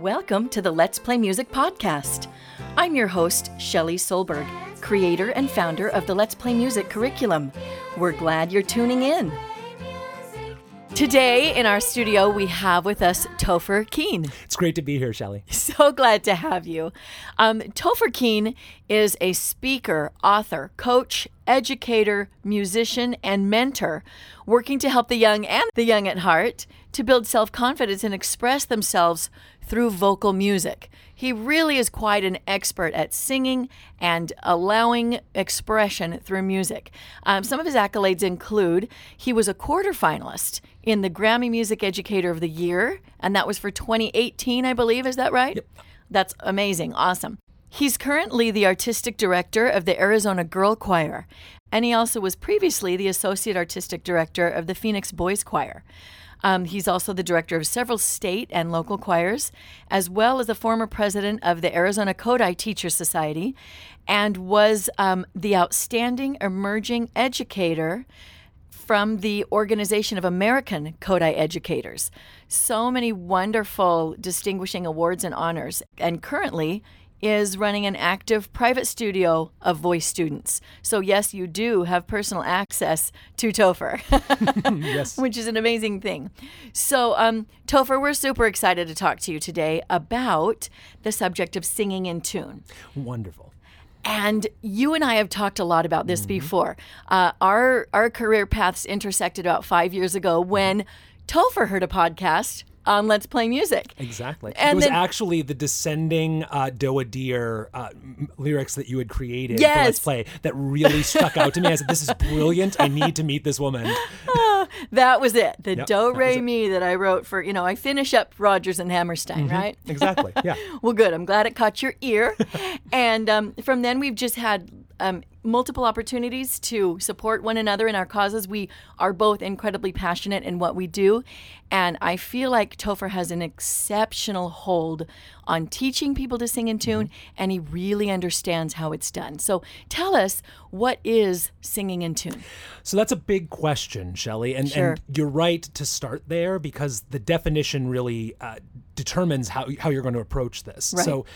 Welcome to the Let's Play Music podcast. I'm your host, Shelley Solberg, creator and founder of the Let's Play Music curriculum. We're glad you're tuning in. Today in our studio, we have with us Topher Keen. It's great to be here, Shelley. So glad to have you. Um, Topher Keen is a speaker, author, coach, educator, musician, and mentor, working to help the young and the young at heart to build self confidence and express themselves through vocal music. He really is quite an expert at singing and allowing expression through music. Um, some of his accolades include he was a quarterfinalist in the Grammy Music Educator of the Year, and that was for 2018, I believe. Is that right? Yep. That's amazing. Awesome. He's currently the artistic director of the Arizona Girl Choir, and he also was previously the associate artistic director of the Phoenix Boys Choir. Um, he's also the director of several state and local choirs, as well as a former president of the Arizona Kodály Teacher Society, and was um, the outstanding emerging educator from the Organization of American Kodály Educators. So many wonderful distinguishing awards and honors. And currently, is running an active private studio of voice students. So, yes, you do have personal access to Topher, yes. which is an amazing thing. So, um, Topher, we're super excited to talk to you today about the subject of singing in tune. Wonderful. And you and I have talked a lot about this mm-hmm. before. Uh, our our career paths intersected about five years ago when Topher heard a podcast on Let's Play Music. Exactly. And it was then, actually the descending uh, Doe A Deer uh, lyrics that you had created yes. for Let's Play that really stuck out to me. I said, "This is brilliant. I need to meet this woman." Uh, that was it. The yep, Do Re Mi that I wrote for you know I finish up Rodgers and Hammerstein, mm-hmm. right? Exactly. Yeah. well, good. I'm glad it caught your ear. and um, from then we've just had um, multiple opportunities to support one another in our causes. We are both incredibly passionate in what we do. And I feel like Topher has an exceptional hold on teaching people to sing in tune, mm-hmm. and he really understands how it's done. So tell us, what is singing in tune? So that's a big question, Shelley. And, sure. and you're right to start there because the definition really uh, determines how, how you're going to approach this. Right. So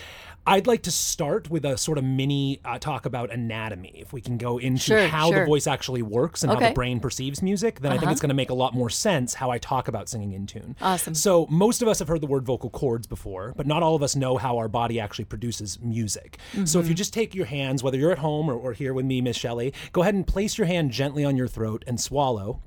I'd like to start with a sort of mini uh, talk about anatomy. If we can go into sure, how sure. the voice actually works and okay. how the brain perceives music, then uh-huh. I think Uh-huh. it's going to make a lot more sense how I talk about singing in tune. Awesome. So, most of us have heard the word vocal cords before, but not all of us know how our body actually produces music. Mm-hmm. So, if you just take your hands, whether you're at home or, or here with me, Miss Shelley, go ahead and place your hand gently on your throat and swallow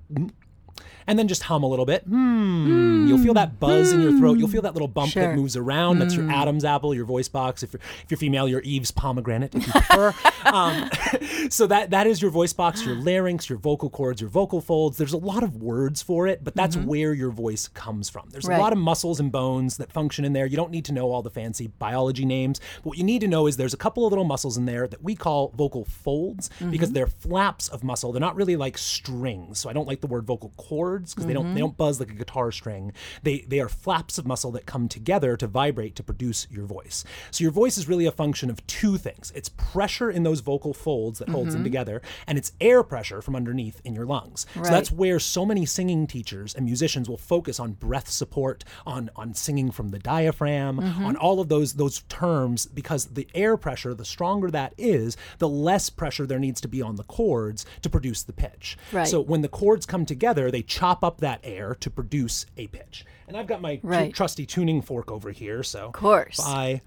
and then just hum a little bit. Hmm. Mm. You'll feel that buzz mm. in your throat. You'll feel that little bump sure. that moves around. Mm. That's your hmm. Adam's apple, your voice box. If you're if you're female, your Eve's pomegranate, if you prefer. um, so that that is your voice box, your larynx, your vocal cords, your vocal folds. There's a lot of words for it, but that's mm-hmm. where your voice comes from. There's right. a lot of muscles and bones that function in there. You don't need to know all the fancy biology names, but what you need to know is there's a couple of little muscles in there that we call vocal folds mm-hmm. because they're flaps of muscle. They're not really like strings. So I don't like the word vocal cords because mm-hmm. they don't they don't buzz like a guitar string. They they are flaps of muscle that come together to vibrate to produce your voice. So your voice is really a function of two things. It's pressure in those vocal folds that mm-hmm. holds them mm-hmm. together, and it's air pressure from underneath in your lungs. Right. So that's where so many singing teachers and musicians will focus on breath support, on on singing from the diaphragm, mm-hmm. on all of those those terms because the air pressure, the stronger that is, the less pressure there needs to be on the chords to produce the pitch. Right. So when the chords come together, they chop up that air to produce a pitch. And I've got my right. trusty tuning fork over here, so of course. I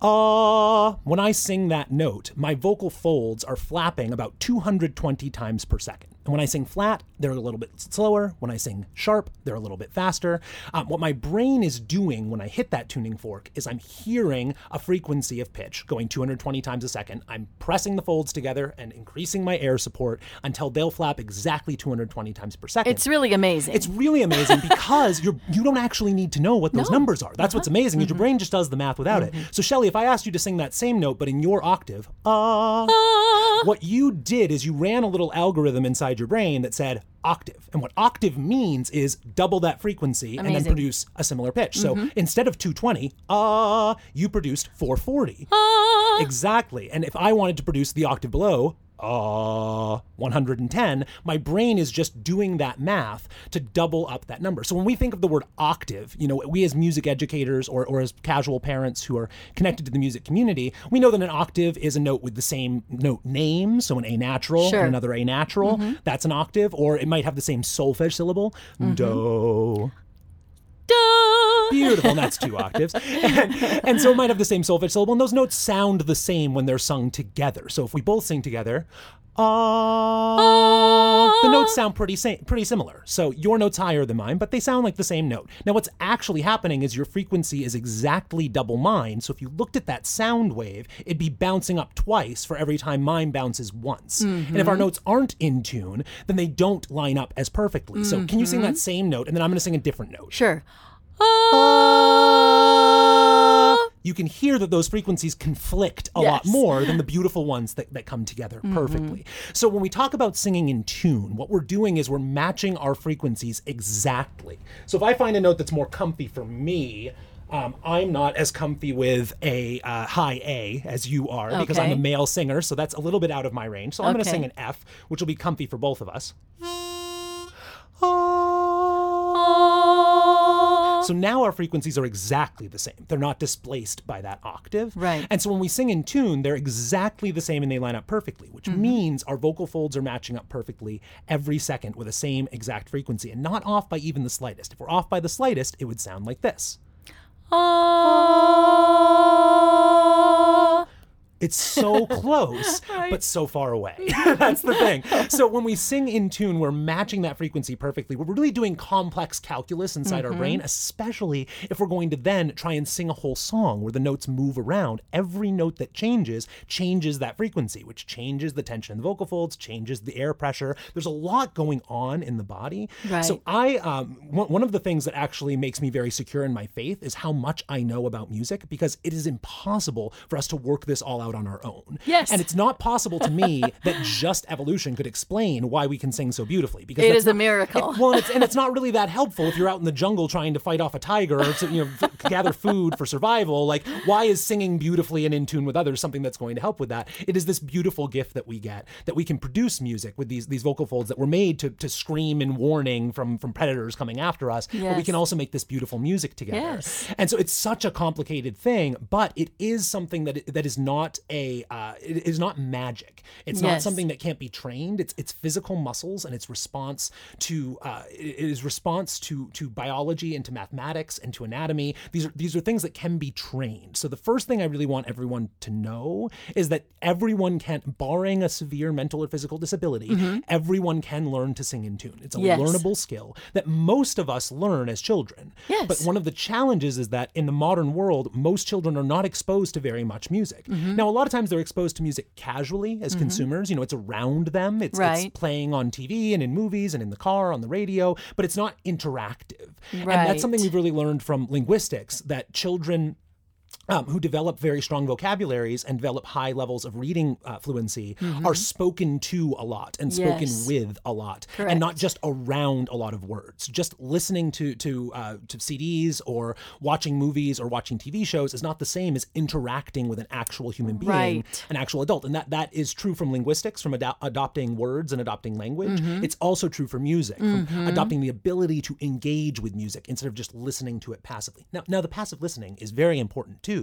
uh when I sing that note, my vocal folds are flapping about 220 times per second. And when I sing flat, they're a little bit slower. When I sing sharp, they're a little bit faster. Um, what my brain is doing when I hit that tuning fork is I'm hearing a frequency of pitch going 220 times a second. I'm pressing the folds together and increasing my air support until they'll flap exactly 220 times per second. It's really amazing. It's really amazing because you're you don't actually need to know what those no. numbers are. That's uh-huh. what's amazing. Mm-hmm. Your brain just does the math without mm-hmm. it. So Shelley, if I asked you to sing that same note but in your octave, uh, uh. what you did is you ran a little algorithm inside inside your brain that said octave. And what octave means is double that frequency Amazing. and then produce a similar pitch. Mm-hmm. So instead of 220, ah, uh, you produced 440. Uh. Exactly. And if I wanted to produce the octave below, uh 110, my brain is just doing that math to double up that number. So when we think of the word octave, you know, we as music educators or, or as casual parents who are connected to the music community, we know that an octave is a note with the same note name, so an A natural Sure. and another A natural, that's an octave, or it might have the same solfege syllable, do. Duh. Beautiful, and that's two octaves. And, and so it might have the same solfege syllable, and those notes sound the same when they're sung together. So if we both sing together, ah, the notes sound pretty sa- pretty similar. So your note's higher than mine, but they sound like the same note. Now what's actually happening is your frequency is exactly double mine. So if you looked at that sound wave, it'd be bouncing up twice for every time mine bounces once. And if our notes aren't in tune, then they don't line up as perfectly. So can you sing that same note, and then I'm going to sing a different note. Sure. You can hear that those frequencies conflict a lot more than the beautiful ones that, that come together perfectly. So when we talk about singing in tune, what we're doing is we're matching our frequencies exactly. So if I find a note that's more comfy for me, um, I'm not as comfy with a uh, high A as you are because I'm a male singer, so that's a little bit out of my range. So I'm going to sing an F, which will be comfy for both of us. So now our frequencies are exactly the same. They're not displaced by that octave. Right. And so when we sing in tune, they're exactly the same and they line up perfectly, which Mm-hmm. means our vocal folds are matching up perfectly every second with the same exact frequency and not off by even the slightest. If we're off by the slightest, it would sound like this. Ah. It's so close, but so far away. That's the thing. So when we sing in tune, we're matching that frequency perfectly. We're really doing complex calculus inside our brain, especially if we're going to then try and sing a whole song where the notes move around. Every note that changes changes that frequency, which changes the tension in the vocal folds, changes the air pressure. There's a lot going on in the body. Right. So I um, one of the things that actually makes me very secure in my faith is how much I know about music because it is impossible for us to work this all out on our own. Yes. And it's not possible to me that just evolution could explain why we can sing so beautifully because It is a miracle. it- well, and it's, and it's not really that helpful if you're out in the jungle trying to fight off a tiger or to, you know f- gather food for survival. Like, why is singing beautifully and in tune with others something that's going to help with that? It is this beautiful gift that we get that we can produce music with these these vocal folds that were made to to scream in warning from from predators coming after us. But we can also make this beautiful music together. Yes. And so it's such a complicated thing, but it is something that that is not a uh, it is not magic. It's not something that can't be trained. It's it's physical muscles and it's response to uh, it is response to to biology and to mathematics and to anatomy. These are these are things that can be trained. So the first thing I really want everyone to know is that everyone can, barring a severe mental or physical disability, everyone can learn to sing in tune. It's a Mm-hmm. Yes. learnable skill that most of us learn as children. Yes. But one of the challenges is that in the modern world, most children are not exposed to very much music. Mm-hmm. Now, a lot of times they're exposed to music casually as mm-hmm. consumers. You know, it's around them, it's, Right. it's playing on TV and in movies and in the car, on the radio, but it's not interactive. And that's something we've really learned from linguistics that children um, who develop very strong vocabularies and develop high levels of reading uh, fluency are spoken to a lot and spoken Yes. with a lot, and not just around a lot of words. Just listening to to uh, to CDs or watching movies or watching TV shows is not the same as interacting with an actual human being, Right. an actual adult, and that that is true from linguistics, from ado- adopting words and adopting language. Mm-hmm. It's also true for music, from adopting the ability to engage with music instead of just listening to it passively. Now, now the passive listening is very important too.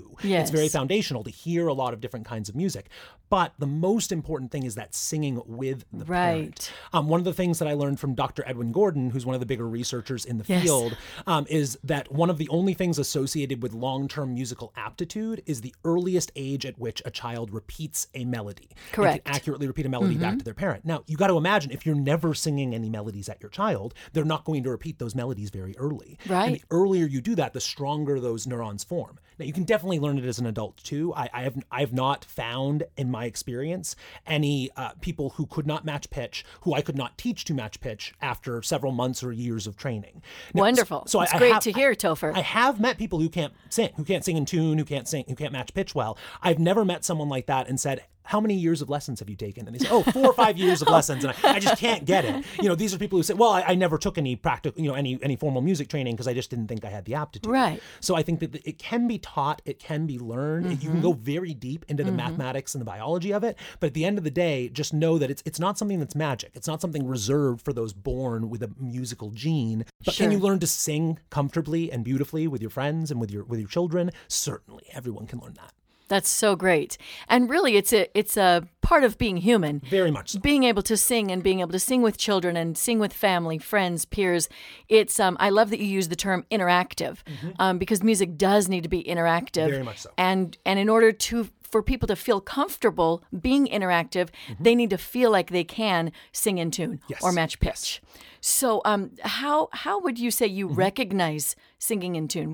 It's very foundational to hear a lot of different kinds of music. But the most important thing is that singing with the parent. Right. Um, one of the things that I learned from Dr. Edwin Gordon, who's one of the bigger researchers in the Yes. field, um, is that one of the only things associated with long-term musical aptitude is the earliest age at which a child repeats a melody. Correct. can accurately repeat a melody back to their parent. Now, you got to imagine if you're never singing any melodies at your child, they're not going to repeat those melodies very early. Right. And the earlier you do that, the stronger those neurons form. Now, you can definitely learn it as an adult too. I, I have I have not found in my experience any uh, people who could not match pitch, who I could not teach to match pitch after several months or years of training. Now, Wonderful. So, it's I, I great have- to hear, Topher. I have met people who can't sing, who can't sing in tune, who can't sing, who can't match pitch well. I've never met someone like that and said, how many years of lessons have you taken? And they say, oh, four or five years of lessons. And I, I just can't get it. You know, these are people who say, well, I, I never took any practical, you know, any, any formal music training because I just didn't think I had the aptitude. Right. So I think that it can be taught, it can be learned. You Mm-hmm. can go very deep into the mathematics and the biology of it. But at the end of the day, just know that it's, it's not something that's magic. It's not something reserved for those born with a musical gene. But can you learn to sing comfortably and beautifully with your friends and with your, with your children? Certainly. Everyone can learn that. That's so great. And really it's a it's a part of being human. Very much so. Being able to sing and being able to sing with children and sing with family, friends, peers. It's um I love that you use the term interactive. Um, because music does need to be interactive. Mm-hmm. Very much so. And and in order to for people to feel comfortable being interactive, they need to feel like they can sing in tune Mm-hmm. Yes, or match pitch. So um how how would you say you Mm-hmm. recognize singing in tune?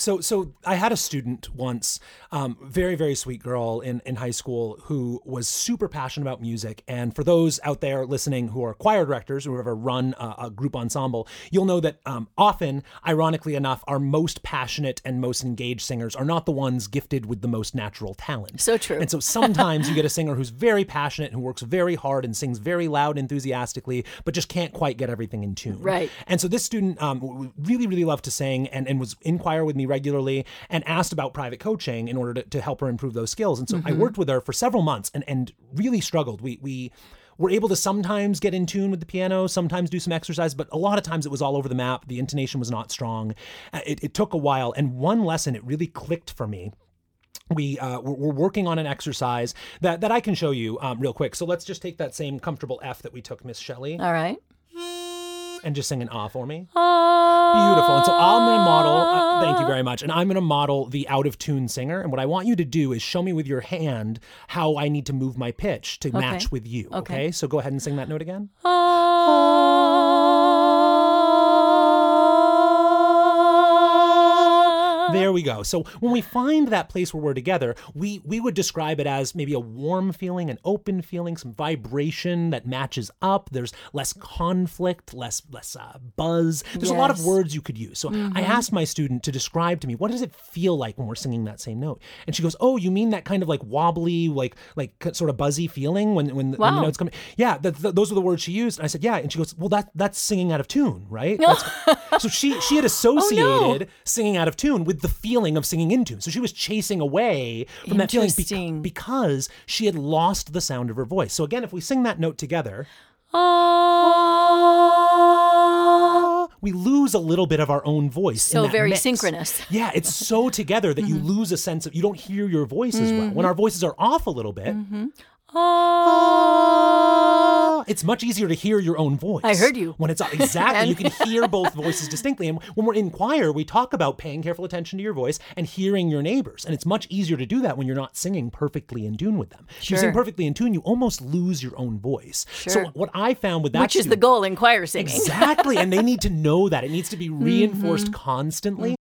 So so I had a student once, um, very very sweet girl in in high school who was super passionate about music. And for those out there listening who are choir directors or who ever run a, a group ensemble, you'll know that um, often, ironically enough, our most passionate and most engaged singers are not the ones gifted with the most natural talent. So true. And so sometimes you get a singer who's very passionate, and who works very hard and sings very loud, enthusiastically, but just can't quite get everything in tune. Right. And so this student um, really, really loved to sing and, and was in choir with me regularly and asked about private coaching in order to, to help her improve those skills. And so I worked with her for several months and, and really struggled. We, we, were able to sometimes get in tune with the piano, sometimes do some exercise, but a lot of times it was all over the map. The intonation was not strong. Uh, It, it took a while. And one lesson, it really clicked for me we uh, we're, we're working on an exercise that that I can show you um, real quick. So let's just take that same comfortable F that we took, Miss Shelley, All right. And just sing an ah for me. Beautiful. And so I'm going to model. Uh, thank you very much. And I'm going to model the out of tune singer. And what I want you to do is show me with your hand how I need to move my pitch to match with you. Okay. So go ahead and sing that note again. There we go. So when we find that place where we're together, we we would describe it as maybe a warm feeling, an open feeling, some vibration that matches up. There's less conflict, less less uh, buzz. There's a lot of words you could use. So I asked my student to describe to me what does it feel like when we're singing that same note, and she goes, "Oh, you mean that kind of like wobbly, like like sort of buzzy feeling when when, when the notes come? Yeah, th- th- those are the words she used." And I said, "Yeah," and she goes, "Well, that that's singing out of tune, right?" So she she had associated singing out of tune with the feeling of singing in tune. So she was chasing away from that feeling beca- because she had lost the sound of her voice. So again, if we sing that note together, we lose a little bit of our own voice. in So very mix. synchronous. Yeah, it's so together that you mm-hmm. lose a sense of you don't hear your voice as well. Mm-hmm. When our voices are off a little bit, mm-hmm. Ah, it's much easier to hear your own voice. I heard you. When it's exactly, you can hear both voices distinctly. And when we're in choir, we talk about paying careful attention to your voice and hearing your neighbors. And it's much easier to do that when you're not singing perfectly in tune with them. If you sing perfectly in tune, you almost lose your own voice. Sure. So what I found with that which is the goal in choir singing. Exactly. and they need to know that. It needs to be reinforced constantly.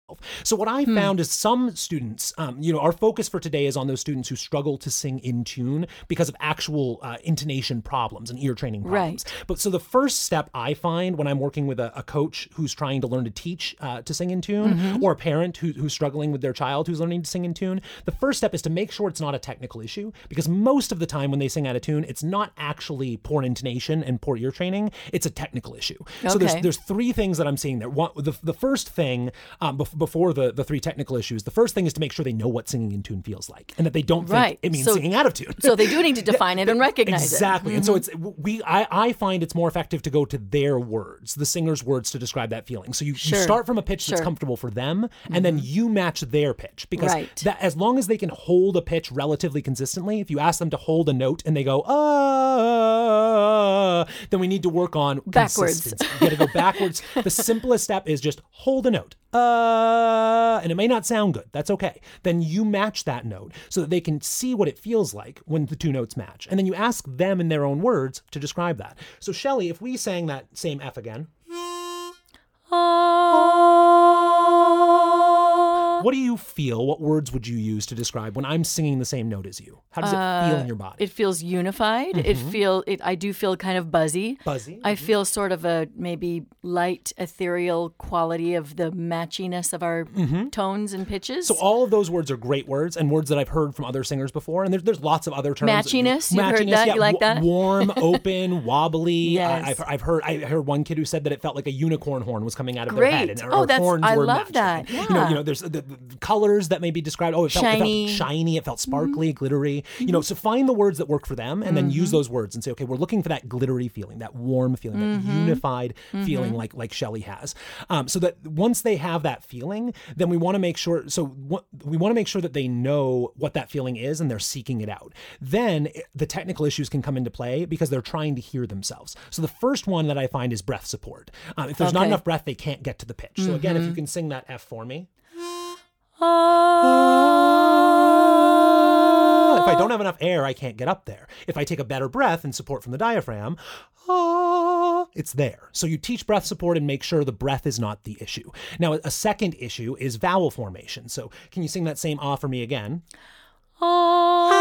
So what I found is some students, um, you know, our focus for today is on those students who struggle to sing in tune because of actual uh, intonation problems and ear training problems. But so the first step I find when I'm working with a, a coach who's trying to learn to teach uh, to sing in tune, or a parent who, who's struggling with their child who's learning to sing in tune, the first step is to make sure it's not a technical issue because most of the time when they sing out of tune, it's not actually poor intonation and poor ear training; it's a technical issue. So there's there's three things that I'm seeing there. One, the, the first thing um, bef- before the, the three technical issues, the first thing is to make sure they know what singing in tune feels like and that they don't Right. think it means So- singing out of tune. so they do need to define it and recognize exactly. it. Exactly. And so it's we I, I find it's more effective to go to their words, the singer's words to describe that feeling. So you, Sure. you start from a pitch that's comfortable for them and then you match their pitch because Right. that as long as they can hold a pitch relatively consistently, if you ask them to hold a note and they go ah then we need to work on Backwards. You got to go backwards. the simplest step is just hold a note. Uh, Uh, and it may not sound good. That's okay. Then you match that note so that they can see what it feels like when the two notes match. And then you ask them in their own words to describe that. So, Shelley, if we sang that same F again, What do you feel? What words would you use to describe when I'm singing the same note as you? How does it uh, feel in your body? It feels unified. It mm-hmm. feel it. I do feel kind of buzzy. Buzzy, I mm-hmm. feel sort of a maybe light ethereal quality of the matchiness of our mm-hmm. tones and pitches. So all of those words are great words and words that I've heard from other singers before. And there's, there's lots of other terms. Matchiness? You've heard that? yeah, You like that? Warm, open, wobbly. Yes. I, I've, I've heard I heard one kid who said that it felt like a unicorn horn was coming out of Great. their head. And Oh, that's- I love that. You know, you know, there's the, the colors that may be described. Oh, it felt, Shiny. it felt shiny. It felt sparkly, glittery. You know, so find the words that work for them and then use those words and say, okay, we're looking for that glittery feeling, that warm feeling, that unified feeling like like Shelley has. Um, so that once they have that feeling, then we want to make sure. So what, we want to make sure that they know what that feeling is and they're seeking it out. Then eh, the technical issues can come into play because they're trying to hear themselves. So the first one that I find is breath support. Um, if there's not enough breath, they can't get to the pitch. So again, if you can sing that F for me. If I don't have enough air, I can't get up there. If I take a better breath and support from the diaphragm, ah, it's there. So you teach breath support and make sure the breath is not the issue. Now, a second issue is vowel formation. So can you sing that same ah for me again? Ah,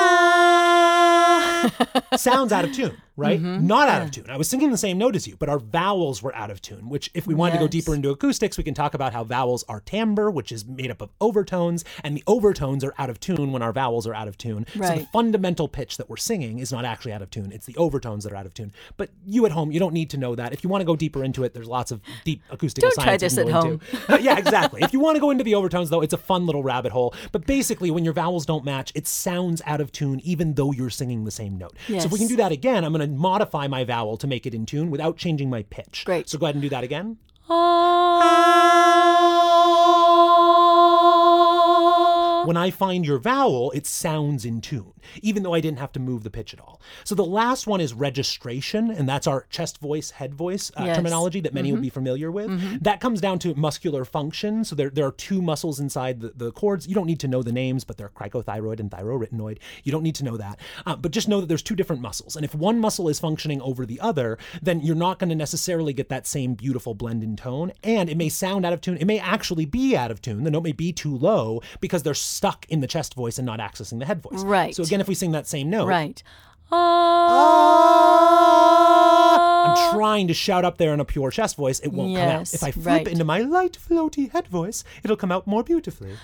Sounds out of tune, right? Mm-hmm. Not out of tune. I was singing the same note as you, but our vowels were out of tune, which, if we wanted to go deeper into acoustics, we can talk about how vowels are timbre, which is made up of overtones, and the overtones are out of tune when our vowels are out of tune. So the fundamental pitch that we're singing is not actually out of tune. It's the overtones that are out of tune. But you at home, you don't need to know that. If you want to go deeper into it, there's lots of deep acoustical Don't try science. you this at home. Yeah, exactly. if you want to go into the overtones, though, it's a fun little rabbit hole. But basically, when your vowels don't match, it sounds out of tune, even though you're singing the same note. So if we can do that again, I'm going to modify my vowel to make it in tune without changing my pitch. Great. So go ahead and do that again. Ah. When I find your vowel, it sounds in tune, even though I didn't have to move the pitch at all. So the last one is registration, and that's our chest voice, head voice uh, Yes. terminology that many would be familiar with. That comes down to muscular function. So there, there are two muscles inside the, the cords. You don't need to know the names, but they're cricothyroid and thyroarytenoid. You don't need to know that. Uh, but just know that there's two different muscles. And if one muscle is functioning over the other, then you're not going to necessarily get that same beautiful blend in tone. And it may sound out of tune. It may actually be out of tune. The note may be too low because they're stuck in the chest voice and not accessing the head voice. Right. So again, if we sing that same note, Right. Ah. I'm trying to shout up there in a pure chest voice. It won't come out. If I flip right. into my light, floaty head voice, it'll come out more beautifully.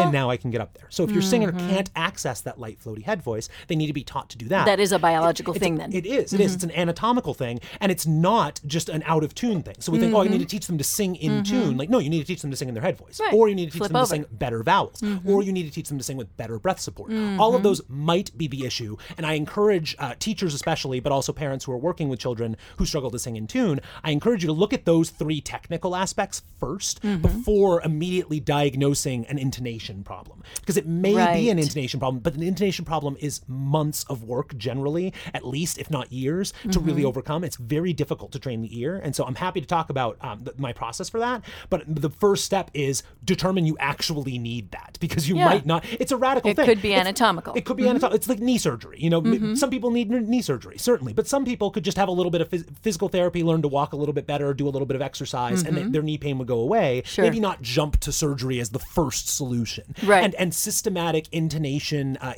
And now I can get up there. So if your singer mm-hmm. can't access that light, floaty head voice, they need to be taught to do that. Mm-hmm. That is a biological It's thing a- then. It is. It is. Mm-hmm. It's an anatomical thing, and it's not just an out of tune thing. So we think, oh, I need to mm-hmm. teach them to sing in tune. Like, no, you need to teach them to sing in their head voice, Right. or you need to teach Flip them over. to sing better vowels, or you need to teach them to sing with better breath support. All of those might be the issue, and I encourage uh, teachers, especially, but also parents who are working with children who struggle to sing in tune. I encourage you to look at those three technical aspects 1st before immediately diagnosing an intonation problem, because it may be an intonation problem, but an intonation problem is months of work generally, at least if not years, to really Mm-hmm. overcome. It's very difficult to train the ear, and so I'm happy to talk about um, th- my process for that. But the first step is determine you actually need that because you Yeah. might not. It's a radical It thing. could be It's- anatomical. It could be anatomical. It's like knee surgery. You know, m- some people need knee surgery certainly, but some people could just have a little bit of phys- physical therapy, learn to walk a little bit better, do a little bit of exercise, and th- their knee pain would go away. Sure. Maybe not jump to surgery as the first solution. Right. And and systematic intonation, uh,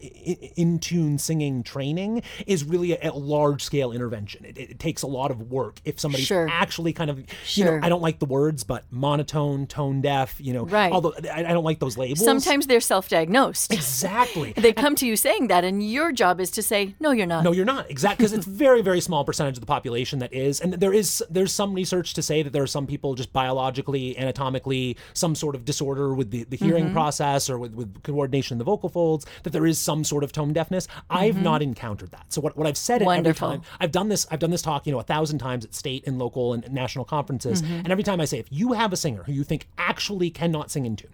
in tune singing training is really a, a large scale intervention. It, it takes a lot of work if somebody's Sure. actually kind of, you Sure. know, I don't like the words, but monotone, tone deaf, you know, Right. although I, I don't like those labels. Sometimes they're self-diagnosed. Exactly. They come to you saying that, and your job is to say, "No, you're not." No, you're not. Exactly, because it's very, very small percentage of the population that is, and there is there's some research to say that there are some people just biologically, anatomically, some sort of disorder with the, the hearing Mm-hmm. process or with, with coordination in the vocal folds, that there is some sort of tone deafness. I've not encountered that. So what, what I've said at every Mm-hmm. Time, I've done this, I've done this talk, you know, a thousand times at state and local and national conferences, Mm-hmm. and every time I say, if you have a singer who you think actually cannot sing in tune,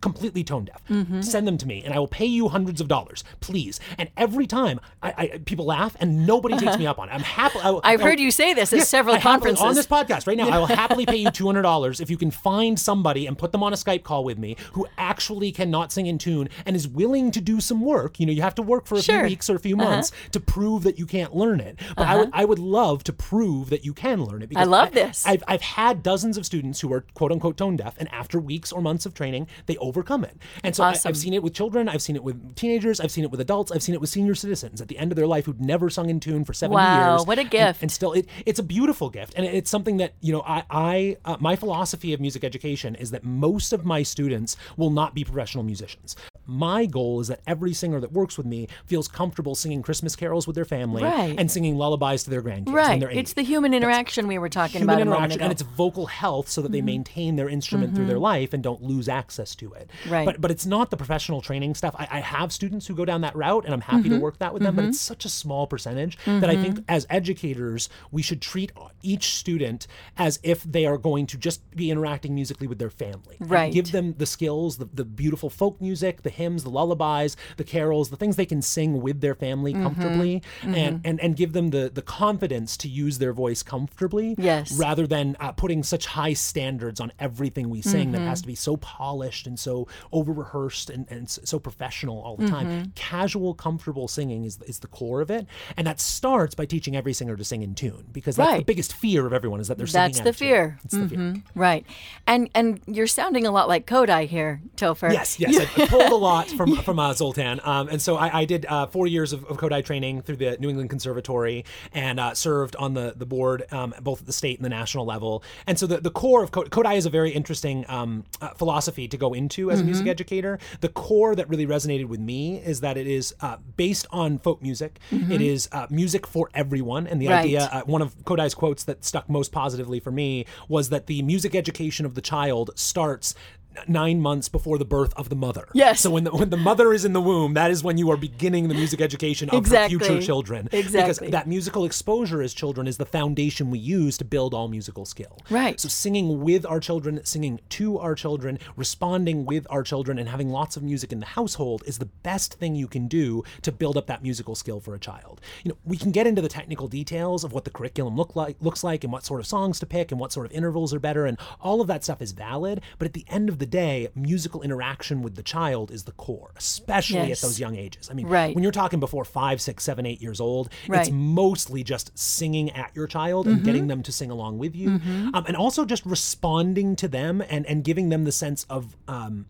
completely tone deaf. Mm-hmm. Send them to me, and I will pay you hundreds of dollars, please. And every time, I, I people laugh, and nobody takes me up on it. I'm happy. I, I've I- heard you say this at several I happily- conferences. on this podcast right now. I will happily pay you two hundred dollars if you can find somebody and put them on a Skype call with me who actually cannot sing in tune and is willing to do some work. You know, you have to work for a Sure. Uh-huh. few weeks or a few months to prove that you can't learn it. But I would I would love to prove that you can learn it. Because I love this. I've I've had dozens of students who are quote unquote tone deaf, and after weeks or months of training, they overcome it. And so I, Awesome. I've seen it with children. I've seen it with teenagers. I've seen it with adults. I've seen it with senior citizens at the end of their life who'd never sung in tune for seven Wow, years. what a and- gift. And, still, it, it's a beautiful gift, and it's something that you know. I, I uh, my philosophy of music education is that most of my students will not be professional musicians. My goal is that every singer that works with me feels comfortable singing Christmas carols with their family Right. and singing lullabies to their grandkids. when right. It's the human interaction we were talking about interaction and it's vocal health so that they mm-hmm. maintain their instrument through their mm-hmm. life and don't lose access to it Right. but but it's not the professional training stuff I, I have students who go down that route and i'm happy to mm-hmm. work that with them but it's such a small percentage that i think as educators we should treat each student as if they are going to just be interacting musically with their family Right. give them the skills the, the beautiful folk music the hymns the lullabies the carols the things they can sing with their family Mm-hmm. comfortably and, and and give them the the confidence to use their voice comfortably Yes. rather than uh, putting such high standards on everything we sing that Mm-hmm. has to be so polished and so over rehearsed and, and so professional all the time. Mm-hmm. Casual, comfortable singing is, is the core of it. And that starts by teaching every singer to sing in tune because that's the biggest fear of everyone is that they're singing That's the tune. fear. It's the fear. Right. And and you're sounding a lot like Kodály here, Topher. Yes, yes. I, I pulled a lot from from uh, Zoltan, um, and so I, I did uh, four years of, of Kodály training through the New England Conservatory, and uh, served on the the board um, both at the state and the national level. And so the, the core of Kodály, Kodály is a very interesting um, uh, philosophy to go into as a music educator. The core that really resonated with me is that it is uh, based on folk music. It is uh, music for everyone, and the Right. idea uh, one of Kodály's quotes that stuck most positively for me was that the music education of the child starts nine months before the birth of the mother. Yes. So when the when the mother is in the womb, that is when you are beginning the music education of Exactly. future children. Exactly. Because that musical exposure as children is the foundation we use to build all musical skill. Right. So singing with our children, singing to our children, responding with our children, and having lots of music in the household is the best thing you can do to build up that musical skill for a child. You know, we can get into the technical details of what the curriculum look like looks like and what sort of songs to pick and what sort of intervals are better, and all of that stuff is valid. But at the end of the day, musical interaction with the child is the core, especially Yes. at those young ages. I mean, Right. when you're talking before five, six, seven, eight years old, it's mostly just singing at your child Mm-hmm. and getting them to sing along with you, um, and also just responding to them and and giving them the sense of. Um,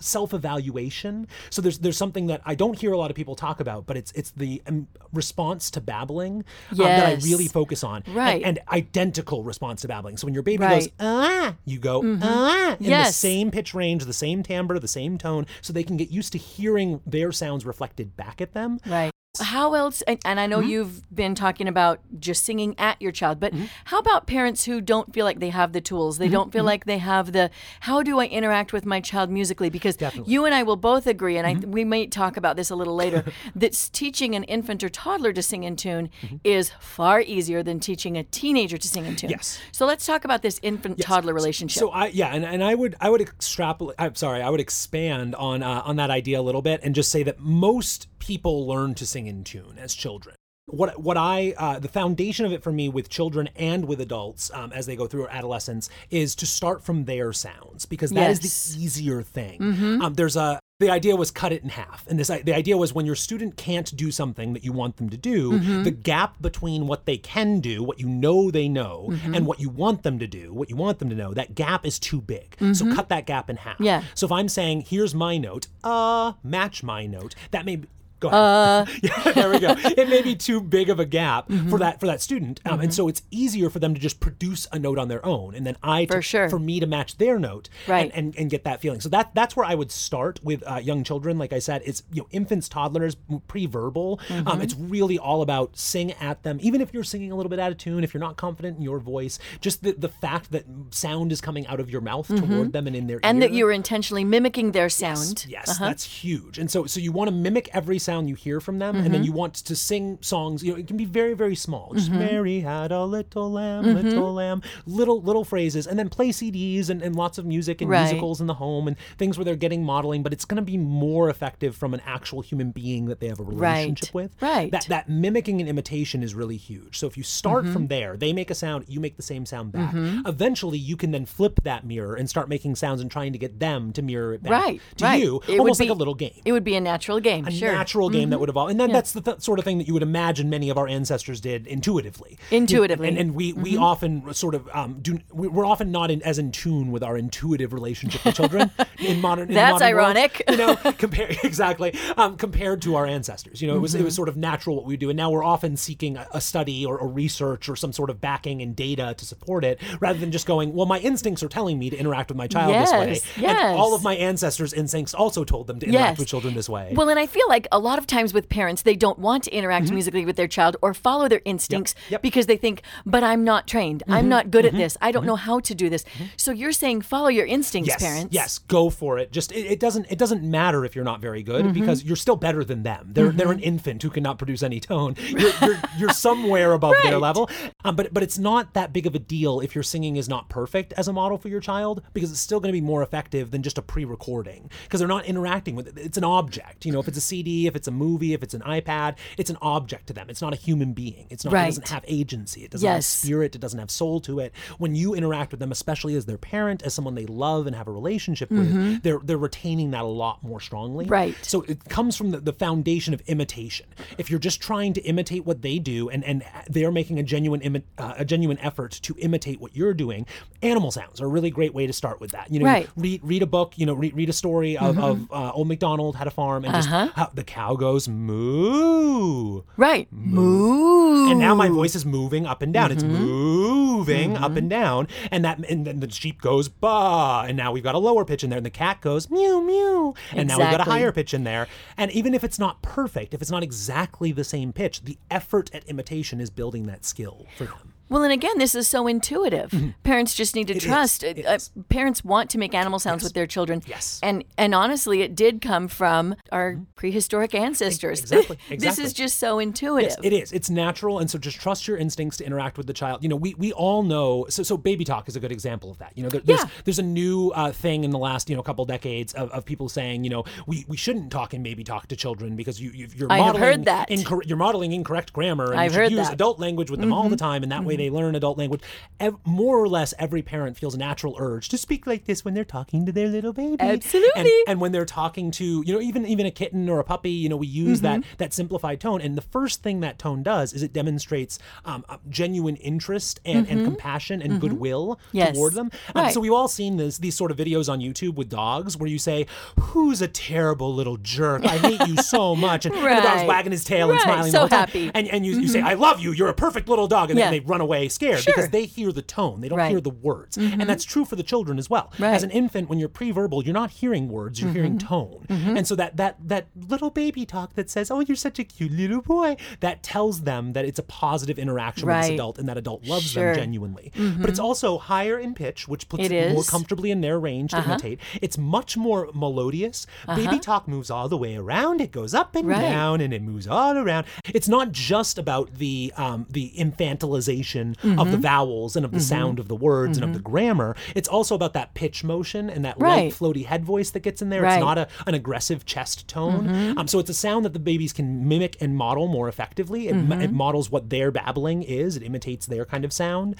self-evaluation. So there's there's something that I don't hear a lot of people talk about but it's it's the um, response to babbling um, that I really focus on. And- Right. and, identical response to babbling. So when your baby Right. goes ah you go ah in the same pitch range the same timbre the same tone so they can get used to hearing their sounds reflected back at them. Right. How else? And, and I know Mm-hmm. you've been talking about just singing at your child, but how about parents who don't feel like they have the tools? Mm-hmm. They don't feel like they have the. How do I interact with my child musically? Because Definitely. Mm-hmm. you and I will both agree, and I, we may talk about this a little later. that teaching an infant or toddler to sing in tune is far easier than teaching a teenager to sing in tune. Mm-hmm. Yes. So let's talk about this infant toddler relationship. So I yeah, and, and I would I would extrapolate. I'm sorry, I would expand on uh, on that idea a little bit and just say that most people learn to sing in tune as children. What what I uh, the foundation of it for me with children and with adults um, as they go through adolescence is to start from their sounds because that is Yes. the easier thing. Um, there's a the idea was cut it in half, and this the idea was when your student can't do something that you want them to do, the gap between what they can do, what you know they know, and what you want them to do, what you want them to know, that gap is too big. So cut that gap in half. Yeah. So if I'm saying here's my note, uh, match my note, that may be, Go ahead. yeah, there we go. It may be too big of a gap Mm-hmm. for that for that student, um, and so it's easier for them to just produce a note on their own, and then I For to- sure. for me to match their note, Right. and, and, and get that feeling. So that that's where I would start with uh, young children. Like I said, it's you know infants, toddlers, pre-verbal. Mm-hmm. Um, it's really all about sing at them, even if you're singing a little bit out of tune, if you're not confident in your voice. Just the the fact that sound is coming out of your mouth toward them and in their Mm-hmm. and ear. that you're intentionally mimicking their sound. Yes, that's huge. And so so you want to mimic every sound sound you hear from them, and then you want to sing songs. You know, it can be very, very small. Just Mary had a little lamb, little lamb, little little phrases, and then play CDs and, and lots of music and Right. musicals in the home and things where they're getting modeling. But it's going to be more effective from an actual human being that they have a relationship with. Right. That that mimicking and imitation is really huge. So if you start Mm-hmm. from there, they make a sound, you make the same sound back. Eventually, you can then flip that mirror and start making sounds and trying to get them to mirror it back Right, to right. you, It almost like be- a little game It would be a natural game, a sure. Mm-hmm. Natural game that would evolve. And then that's the th- sort of thing that you would imagine many of our ancestors did intuitively. Intuitively. Mm-hmm. And, and we, we often sort of um, do, we- we're often not in, as in tune with our intuitive relationship with children in modern in That's modern world, ironic. you know, compare, exactly, um, compared to our ancestors. You know, it was, it Mm-hmm. was sort of natural what we do. And now we're often seeking a, a study or, a research or some sort of backing and data to support it rather than just going, well, my instincts are telling me to interact with my child this way. Yes, And all of my ancestors' instincts also told them to interact Yes. with children this way. Well, and I feel like a lot of times with parents, they don't want to interact musically with their child or follow their instincts Mm-hmm. Yep. because they think, but I'm not trained. Mm-hmm. I'm not good at this. I don't know how to do this. So you're saying follow your instincts, yes, parents. Yes, go for it. Just it, it doesn't it doesn't matter if you're not very good Mm-hmm. because you're still better than them. They're they're an infant who cannot produce any tone. You're you're, you're somewhere above their level. Um, but but it's not that big of a deal if your singing is not perfect as a model for your child because it's still going to be more effective than just a pre-recording because they're not interacting with it. It's an object. You know, if it's a CD, if it's a movie, if it's an iPad, it's an object to them. It's not a human being. It's not. It Right. doesn't have agency. It doesn't have spirit. It doesn't have soul to it. When you interact with them, especially as their parent, as someone they love and have a relationship with, they're they're retaining that a lot more strongly. Mm-hmm. Right. So it comes from the, the foundation of imitation. If you're just trying to imitate what they do, and and they're making a genuine imi- uh, a genuine effort to imitate what you're doing, animal sounds are a really great way to start with that. You know, Right. read read a book. You know, read, read a story of, of uh, old MacDonald had a farm, and just how the cow goes moo. Right. Moo. And now my voice is moving up and down. It's mm-hmm. moving up mm-hmm. and down, and that and then the sheep goes ba, and now we've got a lower pitch in there, and the cat goes mew mew, and now we've got a higher pitch in there. And even if it's not perfect, if it's not exactly the same pitch, the effort at imitation is building that skill for them. Well, and again, this is so intuitive. Parents just need to Mm-hmm. is. trust. It Uh, is. parents want to make animal sounds with their children. Yes. And and honestly, it did come from our prehistoric ancestors. Exactly, exactly. this is just so intuitive. Yes, it is. It's natural, and so just trust your instincts to interact with the child. You know, we, we all know. So so baby talk is a good example of that. You know, there, there's Yeah. there's a new uh, thing in the last you know couple decades of, of people saying you know we, we shouldn't talk in baby talk to children because you you you're I have modeling heard that. incor- you're modeling incorrect grammar and I've you should heard use that. Mm-hmm. adult language with them all the time, and that way they learn adult language. Ev- more or less, every parent feels a natural urge to speak like this when they're talking to their little baby. And, Absolutely. and when they're talking to you know even even a kitten or a puppy you know we use that Mm-hmm. that simplified tone and the first thing that tone does is it demonstrates um, uh, genuine interest and, and compassion and goodwill Mm-hmm. Yes. toward them um, Right. so we've all seen this these sort of videos on youtube with dogs where you say who's a terrible little jerk i hate you so much and, and the dog's wagging his tail and Right. smiling So the whole time. happy. and, and you, you say i love you you're a perfect little dog and Yeah. then they run away scared Sure. because they hear the tone they don't Right. hear the words and that's true for the children as well Right. as an infant when you're pre-verbal you're not hearing words you're hearing Mm-hmm. tone and so that that that little baby talk that says oh you're such a cute little boy that tells them that it's a positive interaction with this adult and that adult loves Sure. Mm-hmm. them genuinely but it's also higher in pitch which puts It more comfortably in their range to imitate it's much more melodious baby talk moves all the way around it goes up and Uh-huh. Right. down and it moves all around it's not just about the um, the infantilization of Mm-hmm. the vowels and of the sound of the words and of the grammar it's also about that pitch motion and that Right. light floaty head voice that gets in there Right. Mm-hmm. it's not a, an aggressive chest tone um, so it's a sound that the babies can mimic and model more effectively it, Mm-hmm. it models what their babbling is it imitates their kind of sound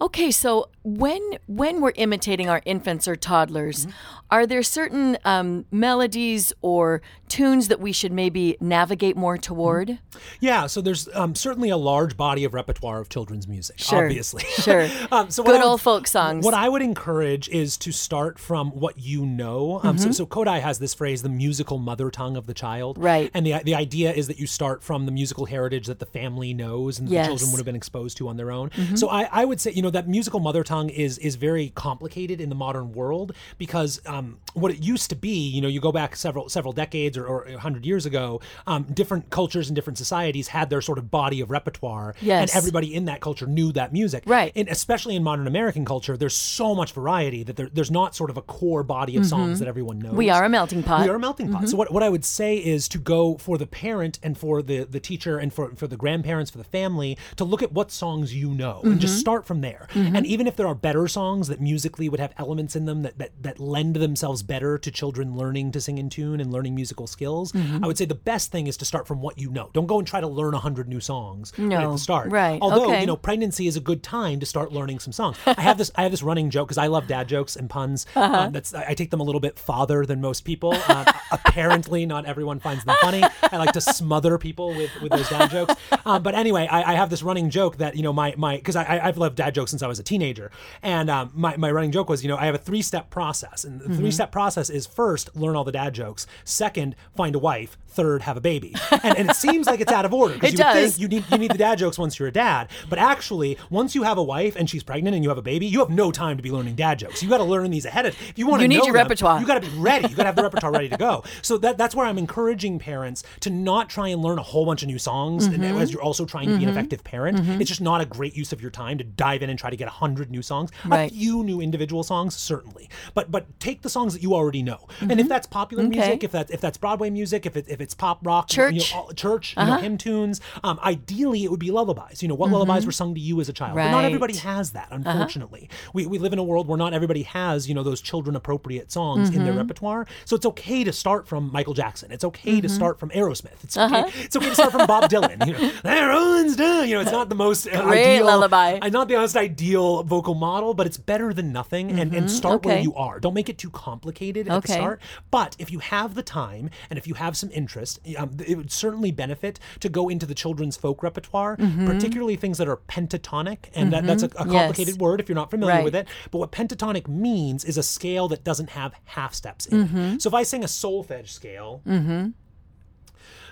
Okay, so when when we're imitating our infants or toddlers, Mm-hmm. are there certain um, melodies or tunes that we should maybe navigate more toward? Yeah, so there's um, certainly a large body of repertoire of children's music, Sure, obviously. sure. um, so Good would- old folk songs. What I would encourage is to start from what you know. Um, Mm-hmm. so, so Kodály has this phrase, the musical mother tongue of the child. Right. And the, the idea is that you start from the musical heritage that the family knows and Yes. Mm-hmm. the children would have been exposed to on their own. So I, I would say, you know, that musical mother tongue is is very complicated in the modern world because um, what it used to be, you know, you go back several several decades or, or hundred years ago, um, different cultures and different societies had their sort of body of repertoire, Yes. and everybody in that culture knew that music, Right. And especially in modern American culture, there's so much variety that there, there's not sort of a core body of songs that everyone knows. Mm-hmm. We are a melting pot. We are a melting pot. So what, what I would say is to go for the parent and for the, the teacher and for, for the grandparents, for the family, to look at what songs you know and Mm-hmm. just start from there. And even if there are better songs that musically would have elements in them that, that, that lend themselves better to children learning to sing in tune and learning musical skills, Mm-hmm. I would say the best thing is to start from what you know. Don't go and try to learn a hundred new songs right at the start. Right. Although, Okay. you know, pregnancy is a good time to start learning some songs. I have this I have this running joke because I love dad jokes and puns. Uh-huh. Um, that's I take them a little bit farther than most people. Um, apparently, not everyone finds them funny. I like to smother people with, with those dad jokes. Um, but anyway, I, I have this running joke that you know my my because I I- I've loved dad jokes since I was a teenager, and um, my my running joke was you know I have a three step process, and the Mm-hmm. three step process is first learn all the dad jokes, second find a wife, third have a baby, and, and it seems like it's out of order because you does. think you need you need the dad jokes once you're a dad, but actually once you have a wife and she's pregnant and you have a baby, you have no time to be learning dad jokes. You got to learn these ahead of. If you want to You need your them, repertoire. You got to be ready. You got to have the repertoire ready to go. So that that's where I'm encouraging parents to not try and learn a whole bunch of new songs Mm-hmm. as you're also trying to be an effective parent. It's just not a great use of your time to dive in and try to get a hundred new songs. A few new individual songs certainly, but but take the songs that you already know. And if that's popular Mm-hmm. Music, if that's if that's Broadway music, if it, if it's pop rock, you know, Church. all- church, you know, hymn tunes. Um, ideally, it would be lullabies. You know, what lullabies were sung to you as a child. But not everybody has that, unfortunately. We, we live in a world where not everybody has, you know, those children appropriate songs in their repertoire. So it's okay to start from Michael Jackson. It's okay to start from Aerosmith. It's okay, it's okay to start from Bob Dylan. You know, that Rollins done. You know, it's not the most uh, ideal lullaby. uh, not the most ideal vocal model, but it's better than nothing. And, and start where you are. Don't make it too complicated at the Okay. start. But if you have the time and if you have some interest, um, it would certainly benefit to go into the children's folk repertoire, mm-hmm. particularly things that are pentatonic. And that, that's a, a mm-hmm. complicated word if you're not familiar Right. with it. But what pentatonic means is a scale that doesn't have half steps in it. Mm-hmm. So if I sing a solfege scale,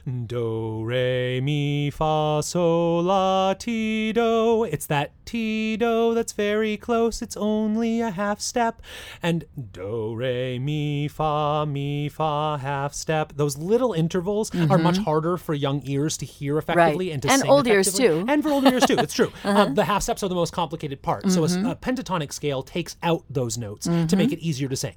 Do, re, mi, fa, sol, la, ti, do. It's that ti, do that's very close. It's only a half step. And do, re, mi, fa, mi, fa, half step. Those little intervals are mm-hmm. much harder for young ears to hear effectively and to And sing old ears, too. And for old ears too. It's true. um, uh-huh. the half steps are the most complicated part. So a mm-hmm. pentatonic scale takes out those notes to mm-hmm. make it easier to sing.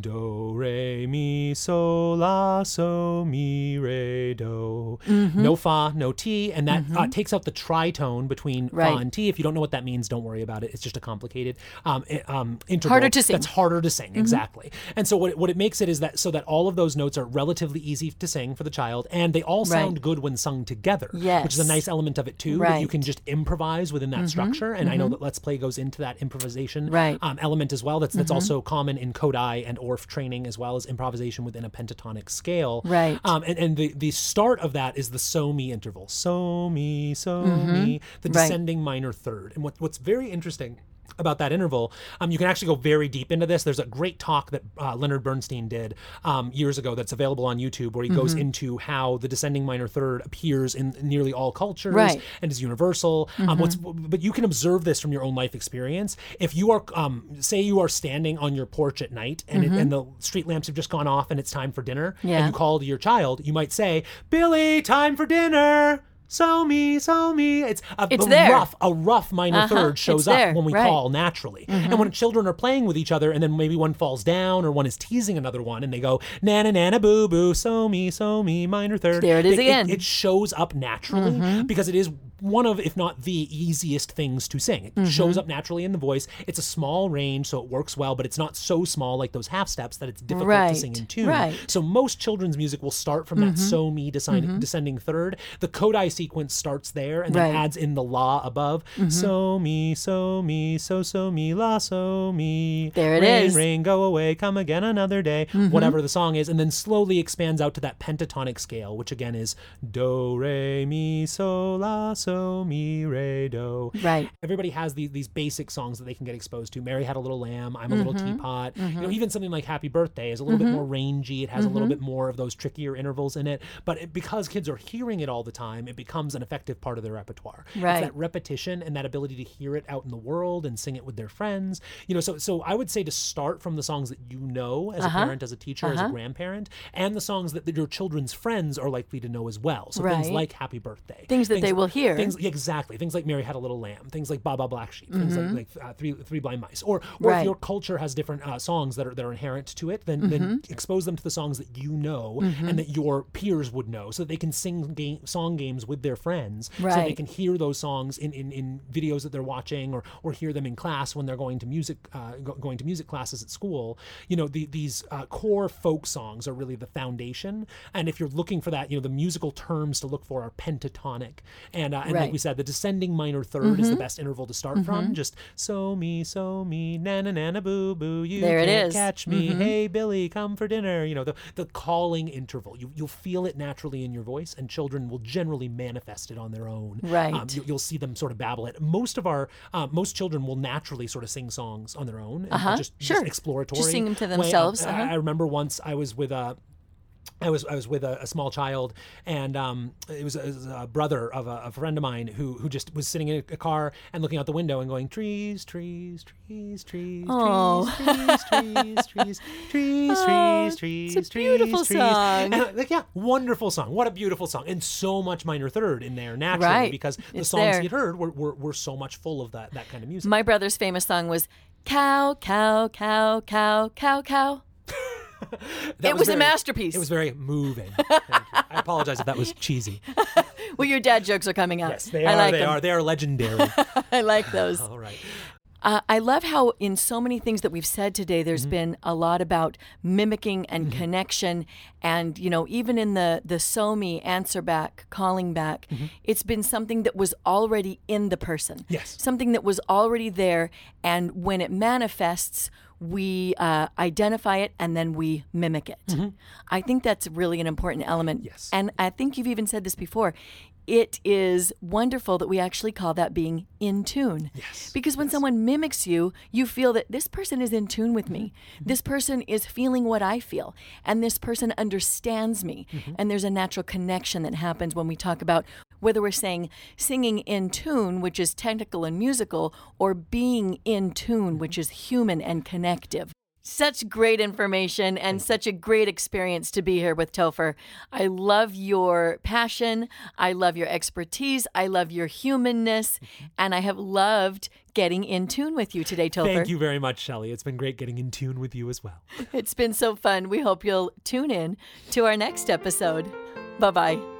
Do, re, mi, sol, la, so, mi, re, do. No fa, no ti, and that uh, takes out the tritone between fa and ti. If you don't know what that means, don't worry about it. It's just a complicated um, um, interval Harder to sing. That's harder to sing, exactly. And so what it, what it makes it is that so that all of those notes are relatively easy to sing for the child, and they all sound good when sung together. yes. which is a nice element of it too. That you can just improvise within that structure, and I know that Let's Play goes into that improvisation Right. um, element as well. That's that's also common in Kodály and Orff training as well as improvisation within a pentatonic scale. Right. Um, and, and the, the start of that is the so mi interval. So mi, so mi, mm-hmm. the Right. descending minor third. And what, what's very interesting about that interval, um, you can actually go very deep into this. There's a great talk that uh, Leonard Bernstein did um, years ago that's available on YouTube where he goes into how the descending minor third appears in nearly all cultures Right. and is universal. Um, what's, but you can observe this from your own life experience. If you are, um, say, you are standing on your porch at night and, it, and the street lamps have just gone off and it's time for dinner, and you call to your child, you might say, "Billy, time for dinner." So mi, so mi. It's a, It's a rough, a rough minor third shows up when we right. Mm-hmm. call naturally. And when children are playing with each other, and then maybe one falls down or one is teasing another one, and they go nana nana boo boo, so mi, so mi, minor third. There it is They- again. Mm-hmm. It, shows up naturally because it is one of, if not the easiest things to sing. It Mm-hmm. shows up naturally in the voice. It's a small range, so it works well, but it's not so small like those half steps that it's difficult to sing in tune. right. Mm-hmm. So most children's music will start from that so mi descending, descending third. The Kodály sequence starts there and then Right. Mm-hmm. adds in the la above. So mi, so mi, so so mi, la so mi. There it rain, is. Rain, go away, come again another day. Whatever the song is, and then slowly expands out to that pentatonic scale, which again is do re mi so la so so mi re do. Right. Everybody has these these basic songs that they can get exposed to. Mary had a little lamb. I'm a little Mm-hmm. teapot. You know, even something like Happy Birthday is a little bit more rangy. It has a Mm-hmm. little bit more of those trickier intervals in it. But it, because kids are hearing it all the time, it becomes an effective part of their repertoire. Right. It's that repetition and that ability to hear it out in the world and sing it with their friends. You know, so so I would say to start from the songs that you know as Uh-huh. a parent, as a teacher, as a grandparent, and the songs that, that your children's friends are likely to know as well. So things like Happy Birthday, Things that they will hear. Things yeah, exactly. Things like Mary Had a Little Lamb. Things like Baa Baa Black Sheep. Things like, like uh, Three Three Blind Mice. Or or Mm-hmm. Right. if your culture has different uh, songs that are that are inherent to it, then then Mm-hmm. expose them to the songs that you know and that your peers would know, so that they can sing game, song games with their friends, so they can hear those songs in, in, in videos that they're watching or or hear them in class when they're going to music uh, go, going to music classes at school. You know, the, these uh, core folk songs are really the foundation. And if you're looking for that, you know, the musical terms to look for are pentatonic, and uh, and like we said, the descending minor 3rd is the best interval to start from. Just so mi, so mi, na na na na boo boo. You There can't is. catch me. Hey Billy, come for dinner. You know the the calling interval. You you'll feel it naturally in your voice, and children will generally manifest it on their own. Right. Um, you, you'll see them sort of babble it. Most of our uh, most children will naturally sort of sing songs on their own. Uh-huh. Just, Sure. Just exploratory. Just sing them to themselves, I- uh-huh. I remember once I was with a. I was I was with a, a small child, and um, it, was a, it was a brother of a, a friend of mine who who just was sitting in a car and looking out the window and going trees, trees, trees, trees, Oh. trees, trees, trees, trees, Oh, trees, trees, it's a trees, beautiful trees. song. And, like yeah, wonderful song. What a beautiful song, and so much minor third in there naturally Right. because the It's songs there. he'd heard were, were were so much full of that that kind of music. My brother's famous song was cow, cow, cow, cow, cow, cow. It was a very- masterpiece. It was very moving. Thank you. I apologize if that was cheesy. Well, your dad jokes are coming out. Yes, they I are. like they them. are. They are legendary. I like those. All right. Uh, I love how in so many things that we've said today, there's Mm-hmm. been a lot about mimicking and connection, and you know, even in the the so mi answer back, calling back, Mm-hmm. it's been something that was already in the person. Yes. something that was already there, and when it manifests, we uh, identify it and then we mimic it. I think that's really an important element. Mm-hmm. Yes. and I think you've even said this before. It is wonderful that we actually call that being in tune. Yes. Because when someone mimics you, you feel that this person is in tune with me. Mm-hmm. This person is feeling what I feel. And this person understands me. Mm-hmm. And there's a natural connection that happens when we talk about whether we're saying singing in tune, which is technical and musical, or being in tune, mm-hmm. which is human and connective. Such great information and such a great experience to be here with Topher. I love your passion. I love your expertise. I love your humanness. Mm-hmm. And I have loved getting in tune with you today, Topher. Thank you very much, Shelley. It's been great getting in tune with you as well. It's been so fun. We hope you'll tune in to our next episode. Bye bye.